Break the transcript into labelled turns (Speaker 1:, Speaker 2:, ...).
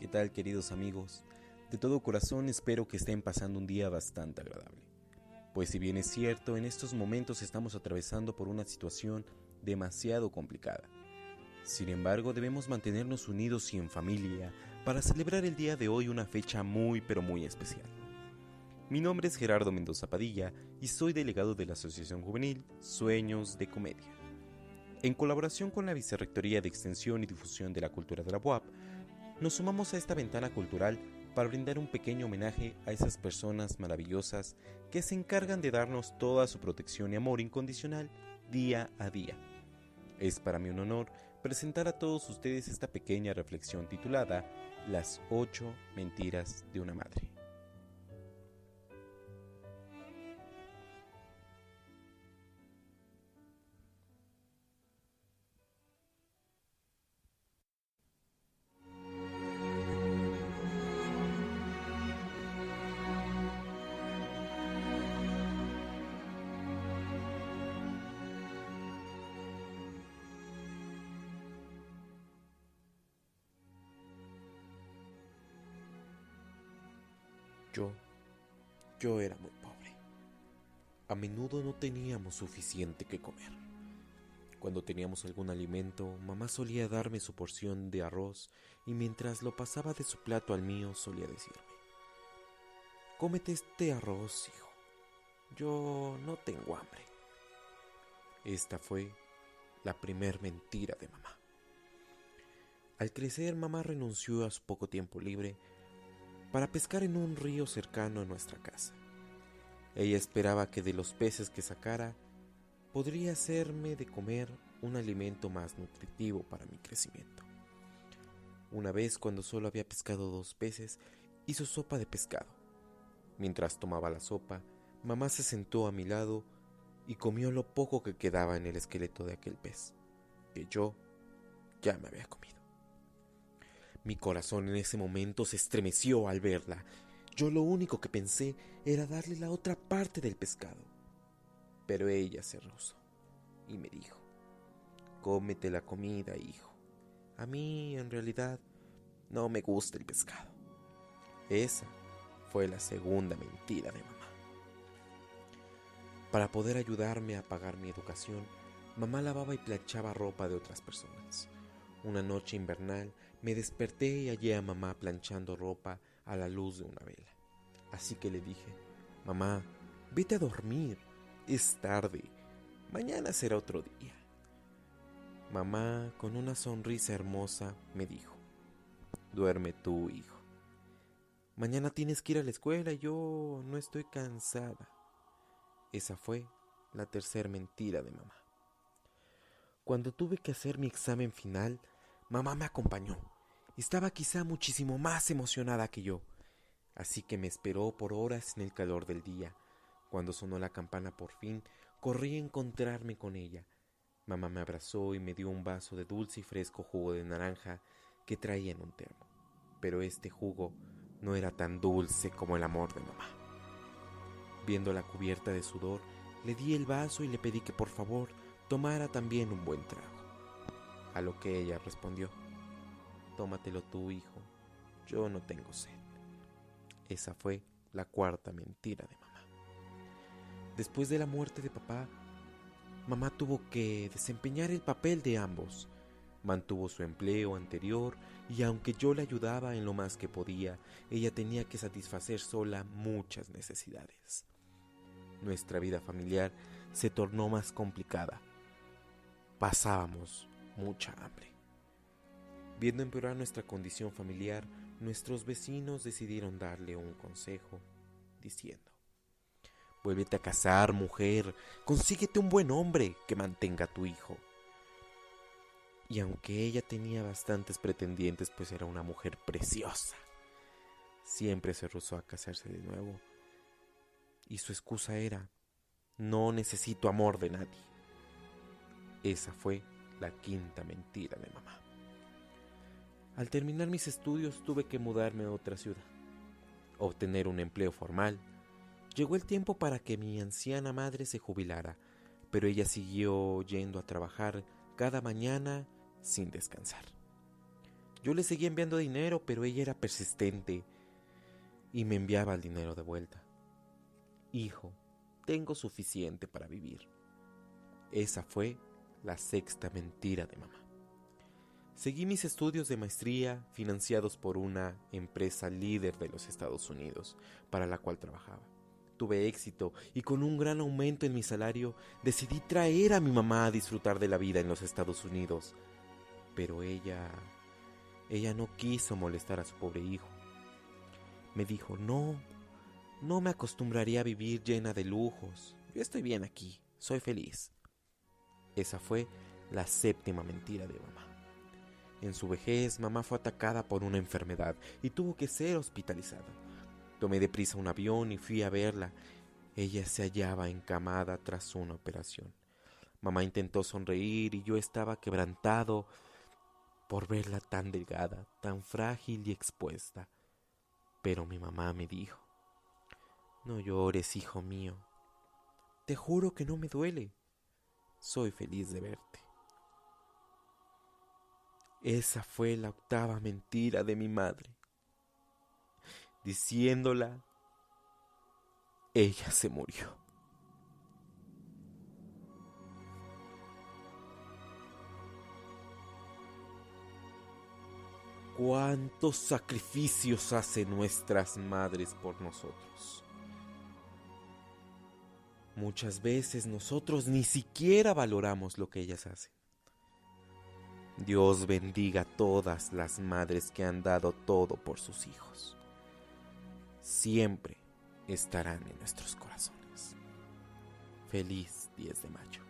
Speaker 1: ¿Qué tal queridos amigos? De todo corazón espero que estén pasando un día bastante agradable. Pues si bien es cierto, en estos momentos estamos atravesando por una situación demasiado complicada. Sin embargo, debemos mantenernos unidos y en familia para celebrar el día de hoy una fecha muy pero muy especial. Mi nombre es Gerardo Mendoza Padilla y soy delegado de la Asociación Juvenil Sueños de Comedia. En colaboración con la Vicerrectoría de Extensión y Difusión de la Cultura de la UAP, nos sumamos a esta ventana cultural para brindar un pequeño homenaje a esas personas maravillosas que se encargan de darnos toda su protección y amor incondicional día a día. Es para mí un honor presentar a todos ustedes esta pequeña reflexión titulada Las ocho mentiras de una madre. Yo, yo era muy pobre. A menudo no teníamos suficiente que comer. Cuando teníamos algún alimento, mamá solía darme su porción de arroz y mientras lo pasaba de su plato al mío solía decirme, Cómete este arroz, hijo. Yo no tengo hambre. Esta fue la primer mentira de mamá. Al crecer, mamá renunció a su poco tiempo libre para pescar en un río cercano a nuestra casa. Ella esperaba que de los peces que sacara podría hacerme de comer un alimento más nutritivo para mi crecimiento. Una vez cuando solo había pescado dos peces, hizo sopa de pescado. Mientras tomaba la sopa, mamá se sentó a mi lado y comió lo poco que quedaba en el esqueleto de aquel pez, que yo ya me había comido. Mi corazón en ese momento se estremeció al verla. Yo lo único que pensé era darle la otra parte del pescado. Pero ella se rehusó y me dijo, cómete la comida, hijo. A mí, en realidad, no me gusta el pescado. Esa fue la segunda mentira de mamá. Para poder ayudarme a pagar mi educación, mamá lavaba y planchaba ropa de otras personas. Una noche invernal me desperté y hallé a mamá planchando ropa a la luz de una vela. Así que le dije, mamá, vete a dormir, es tarde, mañana será otro día. Mamá, con una sonrisa hermosa, me dijo, duerme tú, hijo. Mañana tienes que ir a la escuela y yo no estoy cansada. Esa fue la tercera mentira de mamá. Cuando tuve que hacer mi examen final, mamá me acompañó. Estaba quizá muchísimo más emocionada que yo, así que me esperó por horas en el calor del día. Cuando sonó la campana por fin, corrí a encontrarme con ella. Mamá me abrazó y me dio un vaso de dulce y fresco jugo de naranja que traía en un termo. Pero este jugo no era tan dulce como el amor de mamá. Viendo la cubierta de sudor, le di el vaso y le pedí que por favor tomara también un buen trago. A lo que ella respondió, tómatelo tú, hijo, yo no tengo sed. Esa fue la cuarta mentira de mamá. Después de la muerte de papá, mamá tuvo que desempeñar el papel de ambos. Mantuvo su empleo anterior y aunque yo le ayudaba en lo más que podía, ella tenía que satisfacer sola muchas necesidades. Nuestra vida familiar se tornó más complicada. Pasábamos mucha hambre. Viendo empeorar nuestra condición familiar, nuestros vecinos decidieron darle un consejo, diciendo, Vuélvete a casar, mujer, consíguete un buen hombre que mantenga a tu hijo. Y aunque ella tenía bastantes pretendientes, pues era una mujer preciosa, siempre se rehusó a casarse de nuevo. Y su excusa era, no necesito amor de nadie. Esa fue la quinta mentira de mamá. Al terminar mis estudios tuve que mudarme a otra ciudad, obtener un empleo formal. Llegó el tiempo para que mi anciana madre se jubilara, pero ella siguió yendo a trabajar cada mañana sin descansar. Yo le seguía enviando dinero, pero ella era persistente y me enviaba el dinero de vuelta. Hijo, tengo suficiente para vivir. Esa fue la sexta mentira de mamá. Seguí mis estudios de maestría financiados por una empresa líder de los Estados Unidos para la cual trabajaba. Tuve éxito y con un gran aumento en mi salario decidí traer a mi mamá a disfrutar de la vida en los Estados Unidos. Pero ella... ella no quiso molestar a su pobre hijo. Me dijo, no, no me acostumbraría a vivir llena de lujos. Yo estoy bien aquí, soy feliz. Esa fue la séptima mentira de mamá. En su vejez, mamá fue atacada por una enfermedad y tuvo que ser hospitalizada. Tomé deprisa un avión y fui a verla. Ella se hallaba encamada tras una operación. Mamá intentó sonreír y yo estaba quebrantado por verla tan delgada, tan frágil y expuesta. Pero mi mamá me dijo, no llores, hijo mío. Te juro que no me duele. Soy feliz de verte. Esa fue la octava mentira de mi madre. Diciéndola, ella se murió. ¿Cuántos sacrificios hacen nuestras madres por nosotros? Muchas veces nosotros ni siquiera valoramos lo que ellas hacen. Dios bendiga a todas las madres que han dado todo por sus hijos. Siempre estarán en nuestros corazones. Feliz 10 de mayo.